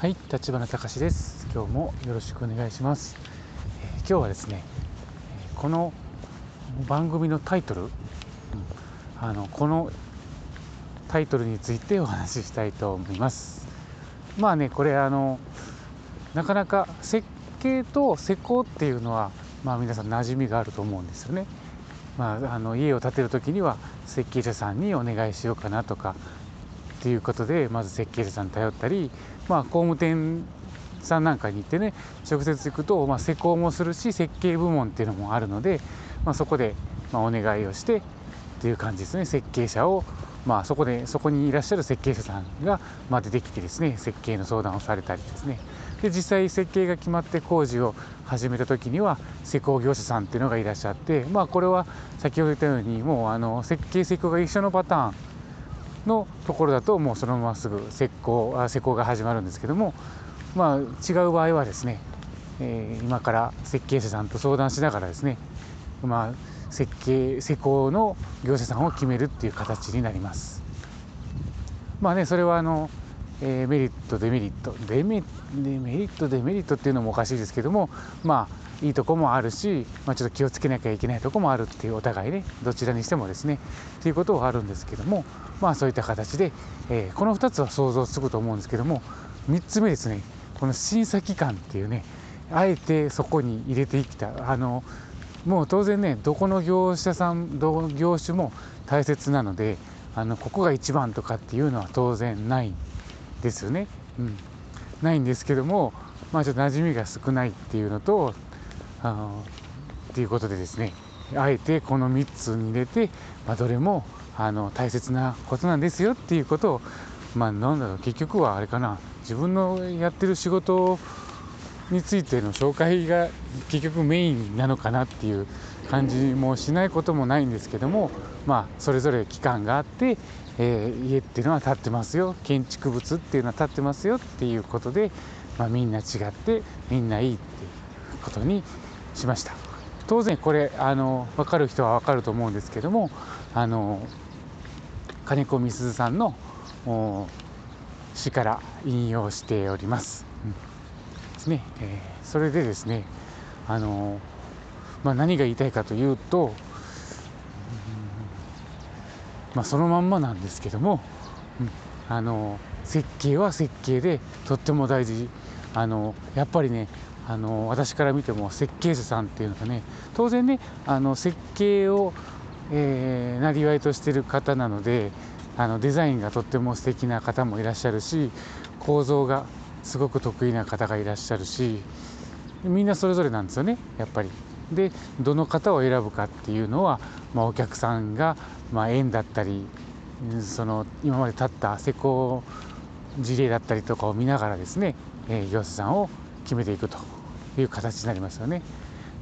はい、立花隆です。今日もよろしくお願いします。えー、今日はですね、この番組のタイトル、うん、あのこのタイトルについてお話ししたいと思います。まあね、これあのなかなか設計と施工っていうのはまあ皆さん馴染みがあると思うんですよね。まあ、あの家を建てる時には設計者さんにお願いしようかなとかっていうことでまず設計者さんに頼ったり、まあ、工務店さんなんかに行ってね直接行くと、まあ、施工もするし設計部門っていうのもあるので、まあ、そこで、まお願いをしてっていう感じですね。設計者を、まあ、そこでそこにいらっしゃる設計者さんが、まあ、出てきてですね設計の相談をされたりですね。で実際設計が決まって工事を始めた時には施工業者さんっていうのがいらっしゃって、まあ、これは先ほど言ったようにもうあの設計施工が一緒のパターンのところだともうそのまますぐ施工あ施工が始まるんですけども、まあ、違う場合はですね、えー、今から設計者さんと相談しながらですね、まあ、設計施工の業者さんを決めるっていう形になります。まあねそれはあのえー、メリットデメリットデメデメリットデメリットっていうのもおかしいですけどもまあいいとこもあるし、まあ、ちょっと気をつけなきゃいけないとこもあるっていうお互いねどちらにしてもですねっていうことはあるんですけどもまあそういった形で、えー、この2つは想像つくと思うんですけども3つ目ですねこの審査期間っていうねあえてそこに入れてきたあのもう当然ねどこの業者さんどの業種も大切なのであのここが一番とかっていうのは当然ないですよね。うん、ないんですけどもまあちょっと馴染みが少ないっていうのとあのっていうことでですねあえてこの3つに入れて、まあ、どれもあの大切なことなんですよっていうことをまあなんだろう結局はあれかな自分のやってる仕事についての紹介が結局メインなのかなっていう感じもしないこともないんですけどもまあそれぞれ期間があって、えー、家っていうのは建ってますよ建築物っていうのは建ってますよっていうことで、まあ、みんな違ってみんないいっていうことにしました。当然これあの分かる人は分かると思うんですけどもあの金子みすずさんの詩から引用しております。うん、ですね、えー、それでですねあの、まあ、何が言いたいかというと、うん、まあ、そのまんまなんですけども、うん、あの設計は設計でとっても大事。あのやっぱりねあの私から見ても設計者さんっていうのがね当然ねあの設計を、えー、なりわいとしてる方なのであのデザインがとっても素敵な方もいらっしゃるし構造がすごく得意な方がいらっしゃるしみんなそれぞれなんですよねやっぱり。でどの方を選ぶかっていうのは、まあ、お客さんが、まあ、縁だったりその今まで立った施工事例だったりとかを見ながらですね、えー、業者さんを決めていくという形になりますよね。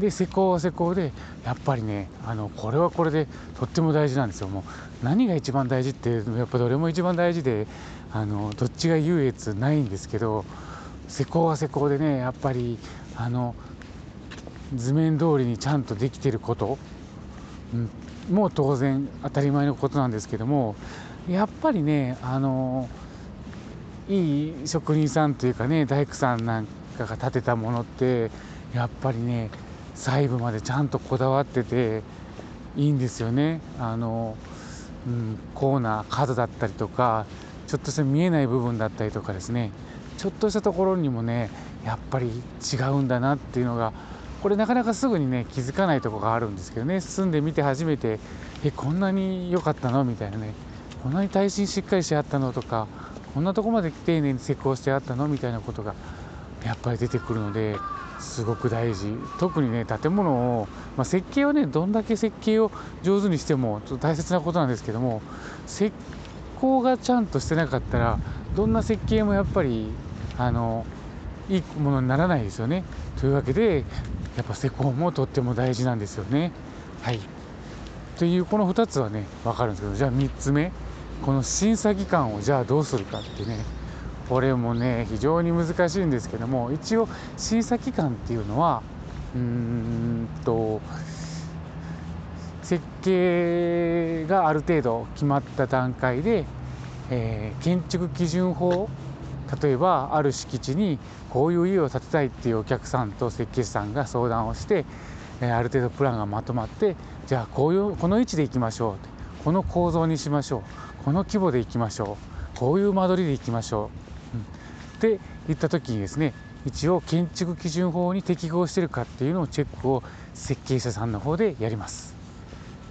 で施工は施工でやっぱりねあのこれはこれでとっても大事なんですよもう何が一番大事ってやっぱどれも一番大事であのどっちが優越ないんですけど施工は施工でねやっぱりあの図面通りにちゃんとできてること、うん、もう当然当たり前のことなんですけどもやっぱりねあのいい職人さんというかね大工さんなんかが建てたものってやっぱりね細部までちゃんとこだわってていいんですよね。あのうん、コーナー角だったりとかちょっとした見えない部分だったりとかですね。ちょっとしたところにもねやっぱり違うんだなっていうのがこれなかなかすぐにね気づかないとこがあるんですけどね。住んでみて初めてえこんなに良かったの？みたいなね。こんなに耐震しっかりしてあったの？とかこんなとこまで丁寧に施工してあったの？みたいなことがやっぱり出てくるのですごく大事。特にね建物を、まあ、設計はねどんだけ設計を上手にしてもちょっと大切なことなんですけども施工がちゃんとしてなかったらどんな設計もやっぱりあのいいものにならないですよね。というわけでやっぱ施工もとっても大事なんですよね。はい。というこの2つはね分かるんですけどじゃあ3つ目。この審査期間をじゃあどうするかってね。これもね非常に難しいんですけども一応審査期間っていうのはうーんと設計がある程度決まった段階で、えー、建築基準法例えばある敷地にこういう家を建てたいっていうお客さんと設計士さんが相談をしてえある程度プランがまとまってじゃあこういうこの位置でいきましょう。この構造にしましょう。この規模でいきましょう。こういう間取りでいきましょう、って言った時にですね一応建築基準法に適合してるかっていうのをチェックを設計者さんの方でやります。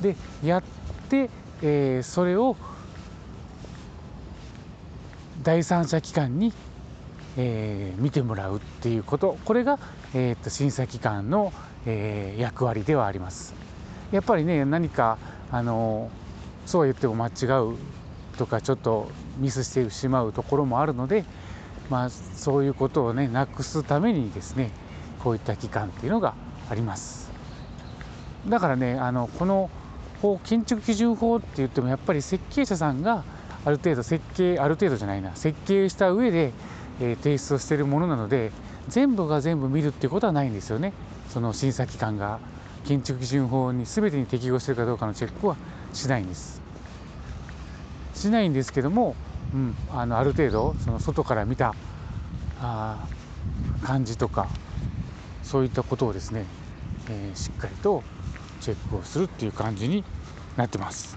でやって、えー、それを第三者機関に、えー、見てもらうっていうことこれが、えーと、審査機関の、えー、役割ではあります。やっぱりね何かあのそうは言っても間違うとかちょっとミスしてしまうところもあるので、まあ、そういうことをねなくすためにですねこういった機関っていうのがあります。だからねあのこの法建築基準法って言ってもやっぱり設計者さんがある程度設計ある程度じゃないな設計した上で、えー、提出をしているものなので全部が全部見るっていうことはないんですよねその審査機関が建築基準法に全てに適合してるかどうかのチェックはしないんですしないんですけども、うん、あのある程度その外から見たあ感じとかそういったことをですね、えー、しっかりとチェックをするっていう感じになってます。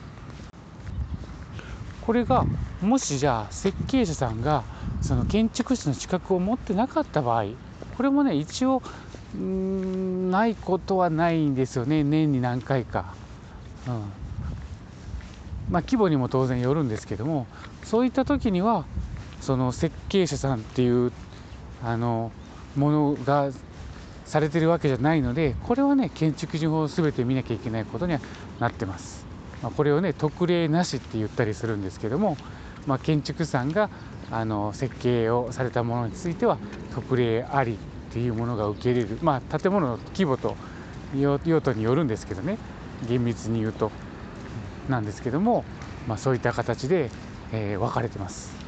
これがもしじゃあ設計者さんがその建築士の資格を持ってなかった場合これもね一応ないことはないんですよね年に何回か。うんまあ、規模にも当然よるんですけどもそういった時にはその設計者さんっていうあのものがされてるわけじゃないのでこれはね建築基準法を全て見なきゃいけないことにはなってます。まあ、これをね特例なしって言ったりするんですけども、まあ、建築士さんがあの設計をされたものについては特例ありっていうものが受け入れる、まあ、建物の規模と用途によるんですけどね。厳密に言うと。なんですけども、まあ、そういった形で、えー、分かれてます。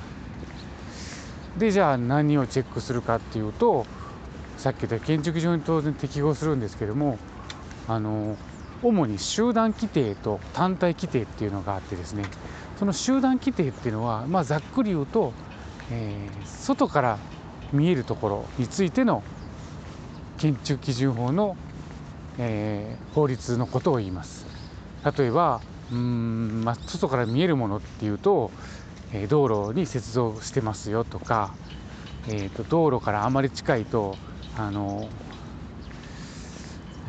でじゃあ何をチェックするかっていうとさっき言った建築上に当然適合するんですけどもあの主に集団規定と単体規定っていうのがあってですねその集団規定っていうのは、まあ、ざっくり言うと、えー、外から見えるところについての建築基準法の、えー、法律のことを言います。例えばうん、まあ、外から見えるものっていうと、えー、道路に接続してますよとか、えーと道路からあまり近いとあの、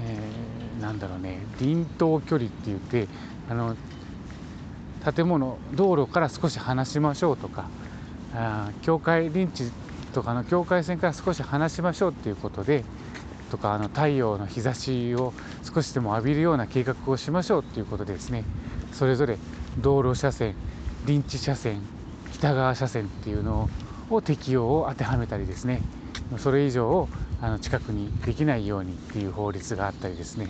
えー、なんだろうね臨島距離って言ってあの建物道路から少し離しましょうとかあ境界臨地とかの境界線から少し離しましょうっていうことでとかあの太陽の日差しを少しでも浴びるような計画をしましょうっていうことですね。それぞれ道路車線臨地車線北側車線っていうのを適用を当てはめたりですね。それ以上をあの近くにできないようにっていう法律があったりですね。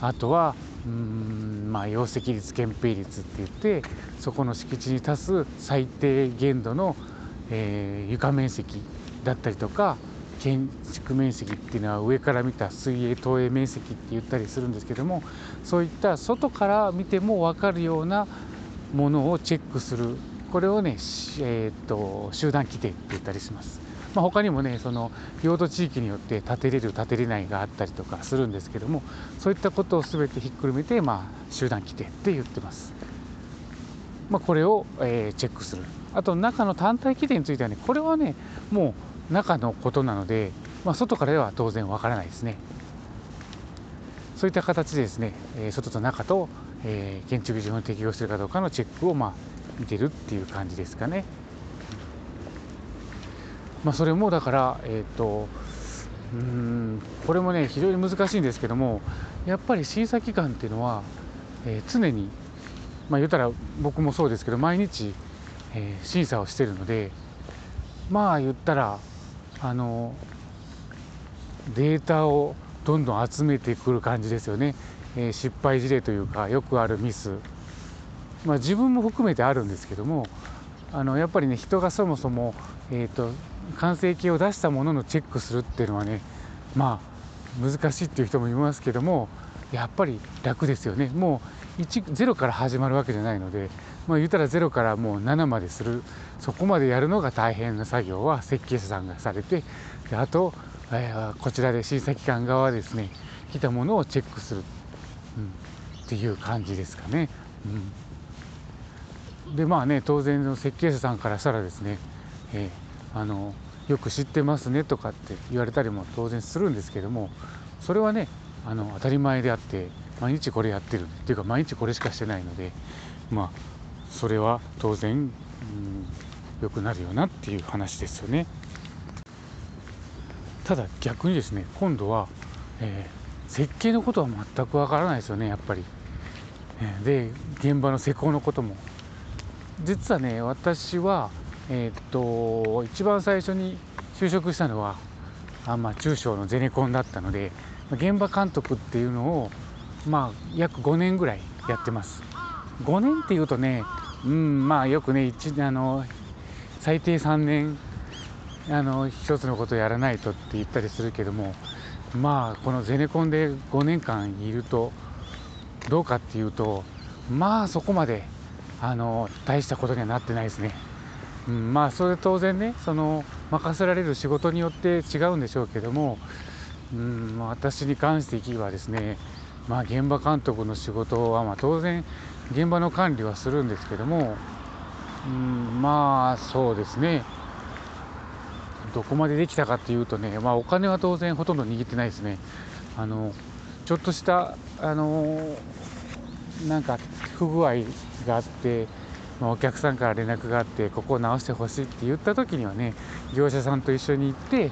あとはうんまあ容積率憲兵率って言ってそこの敷地に足す最低限度の、えー、床面積だったりとか建築面積っていうのは上から見た水泳投影面積って言ったりするんですけどもそういった外から見ても分かるようなものをチェックするこれをね、えーと集団規定って言ったりします。まあ、他にもねその用途地域によって建てれる建てれないがあったりとかするんですけどもそういったことを全てひっくるめて、まあ、集団規定って言ってます。まあ、これを、えー、チェックするあと中の単体規定についてはねこれはねもう中のことなので、まあ、外からでは当然わからないですねそういった形でですね、え、外と中と、え、建築基準に適用しているかどうかのチェックをまあ見てるっていう感じですかね。まあ、それもだから、えーと、うんこれもね非常に難しいんですけどもやっぱり審査機関っていうのは、えー、常にまあ言ったら僕もそうですけど毎日、えー、審査をしてるのでまあ言ったらあのデータをどんどん集めてくる感じですよね、えー、失敗事例というかよくあるミス。まあ自分も含めてあるんですけどもあのやっぱりね人がそもそも、えーと完成形を出したもののチェックするっていうのはねまあ難しいっていう人もいますけどもやっぱり楽ですよね。もう1 0から始まるわけじゃないのでまあ、言ったら0からもう7までする。そこまでやるのが大変な作業は設計者さんがされてであと、えー、こちらで審査機関側はですね来たものをチェックする、うん、っていう感じですかね。うん、でまあね当然の設計者さんからしたらですね、えー、あのよく知ってますねとかって言われたりも当然するんですけどもそれはねあの当たり前であって毎日これやってる。っていうか毎日これしかしてないのでまあそれは当然、うん、くなるよなっていう話ですよね。ただ逆にですね今度は、えー、設計のことは全くわからないですよねやっぱり。で現場の施工のことも実はね私はえー、っと一番最初に就職したのはあ、まあ、中小のゼネコンだったので現場監督っていうのをまあ約5年ぐらいやってます5年っていうとねうんまあよくね一あの最低3年あの一つのことをやらないとって言ったりするけどもまあこのゼネコンで5年間いるとどうかっていうとまあそこまであの大したことにはなってないですね。うん、まあそれ当然ねその任せられる仕事によって違うんでしょうけども、うん、私に関して言えばですねまあ現場監督の仕事はま当然現場の管理はするんですけども、うん、まあそうですねどこまでできたかっていうとね、まあ、お金は当然ほとんど握ってないですね。あのちょっとしたあのなんか不具合があってまお客さんから連絡があってここを直してほしいって言った時にはね業者さんと一緒に行って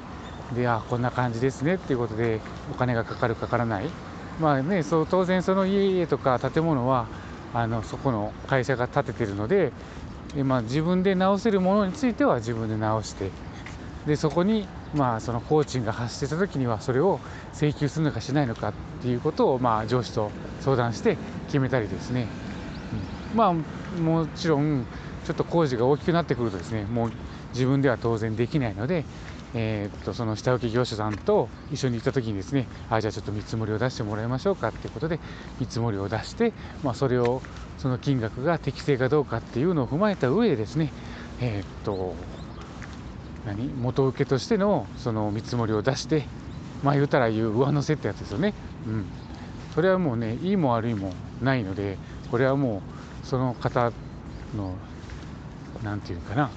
であこんな感じですねっていうことでお金がかかるかからないまあねそう当然その家とか建物はあのそこの会社が建ててるのでまあ、自分で直せるものについては自分で直してでそこにまあその工賃が発生した時にはそれを請求するのかしないのかっていうことをまあ上司と相談して決めたりですね、うん、まあもちろんちょっと工事が大きくなってくるとですねもう自分では当然できないので、えー、っとその下請け業者さんと一緒に行った時にですねあじゃあちょっと見積もりを出してもらいましょうかっていうことで見積もりを出して、まあ、それをその金額が適正かどうかっていうのを踏まえた上でですねえー、っと何？元請けとしてのその見積もりを出してまあ言うたら言う上乗せってやつですよね。うん、それはもうねいいも悪いもないのでこれはもうその方の何て言うかな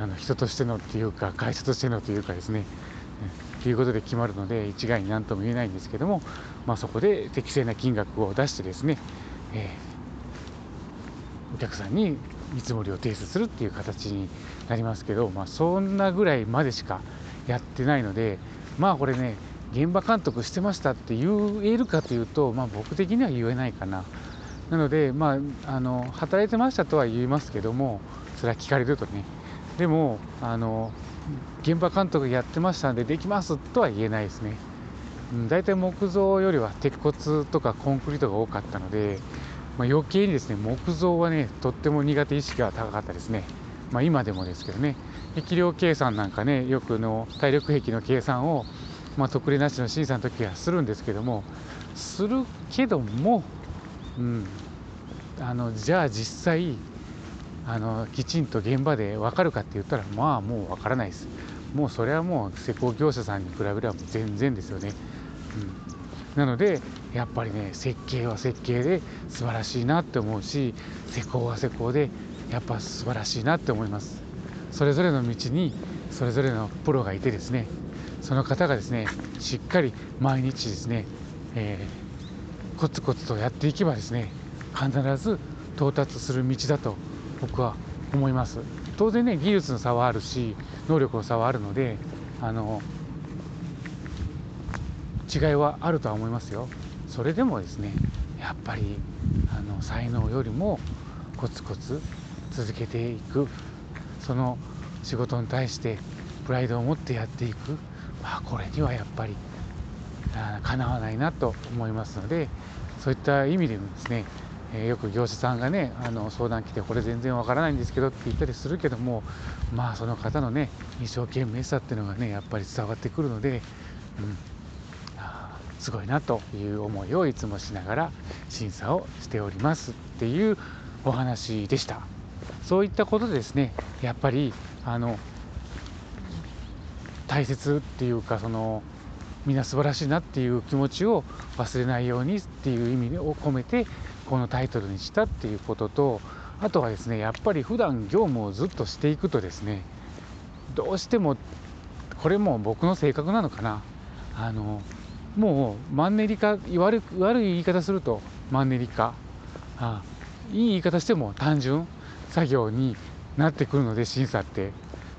あの人としてのっていうか会社としてのというかですねということで決まるので一概に何とも言えないんですけども、まあ、そこで適正な金額を出してですね、えー、お客さんに見積もりを提出するっていう形になりますけど、まあ、そんなぐらいまでしかやってないのでまあこれね現場監督してましたって言えるかというと、まあ、僕的には言えないかな。なので、まあ、あの働いてましたとは言いますけどもそれは聞かれるとねでもあの現場監督やってましたんでできますとは言えないですね。大体木造よりは鉄骨とかコンクリートが多かったので、まあ、余計にですね木造はねとっても苦手意識が高かったですね。まあ、今でもですけどね。適量計算なんかねよくの体力壁の計算を、まあ、特例なしの審査の時はするんですけどもするけどもうん、あのじゃあ実際あのきちんと現場で分かるかって言ったらまあもう分からないです。もうそれはもう施工業者さんに比べれば全然ですよね、うん、なのでやっぱりね設計は設計で素晴らしいなって思うし施工は施工でやっぱ素晴らしいなって思います。それぞれの道にそれぞれのプロがいてですねその方がですねしっかり毎日ですね、えーコツコツとやっていけばですね必ず到達する道だと僕は思います。当然ね技術の差はあるし能力の差はあるのであの違いはあるとは思いますよ。それでもですねやっぱりあの才能よりもコツコツ続けていく。その仕事に対してプライドを持ってやっていく、まあ、これにはやっぱりかなわないなと思いますのでそういった意味でもですね、え、よく業者さんがねあの相談来てこれ全然わからないんですけどって言ったりするけどもまあその方のね一生懸命さっていうのがねやっぱり伝わってくるので、うん、すごいなという思いをいつもしながら審査をしておりますっていうお話でした。そういったことでですねやっぱりあの大切っていうかそのみんな素晴らしいなっていう気持ちを忘れないようにっていう意味を込めてこのタイトルにしたっていうこととあとはですねやっぱり普段業務をずっとしていくとですねどうしてもこれも僕の性格なのかな。あのもうマンネリ化悪悪い言い方するとマンネリ化。あいい言い方しても単純作業になってくるので審査って。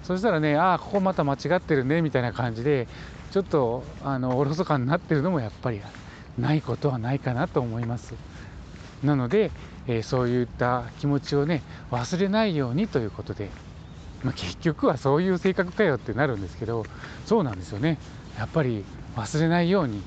そしたらねああここまた間違ってるねみたいな感じでちょっとあのおろそかになってるのもやっぱりないことはないかなと思います。なので、えー、そういった気持ちをね忘れないようにということで、まあ、結局はそういう性格かよってなるんですけどそうなんですよね。やっぱり忘れないように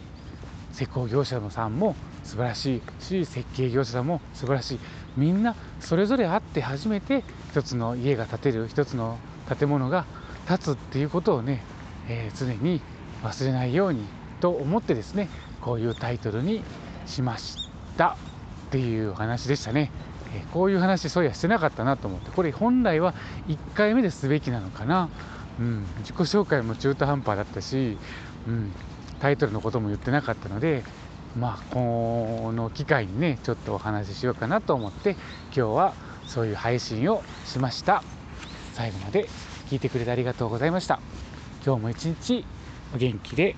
施工業者さんも素晴らしいし設計業者さんも素晴らしい。みんなそれぞれあって初めて一つの家が建てる一つの建物が建つっていうことをね、えー、常に忘れないようにと思ってですねこういうタイトルにしました。っていう話でしたね、こういう話そういやしてなかったなと思って。これ本来は1回目ですべきなのかな、うん、自己紹介も中途半端だったし、うん、タイトルのことも言ってなかったのでまあこの機会にねちょっとお話ししようかなと思って今日はそういう配信をしました。最後まで聞いてくれてありがとうございました。今日も一日お元気で。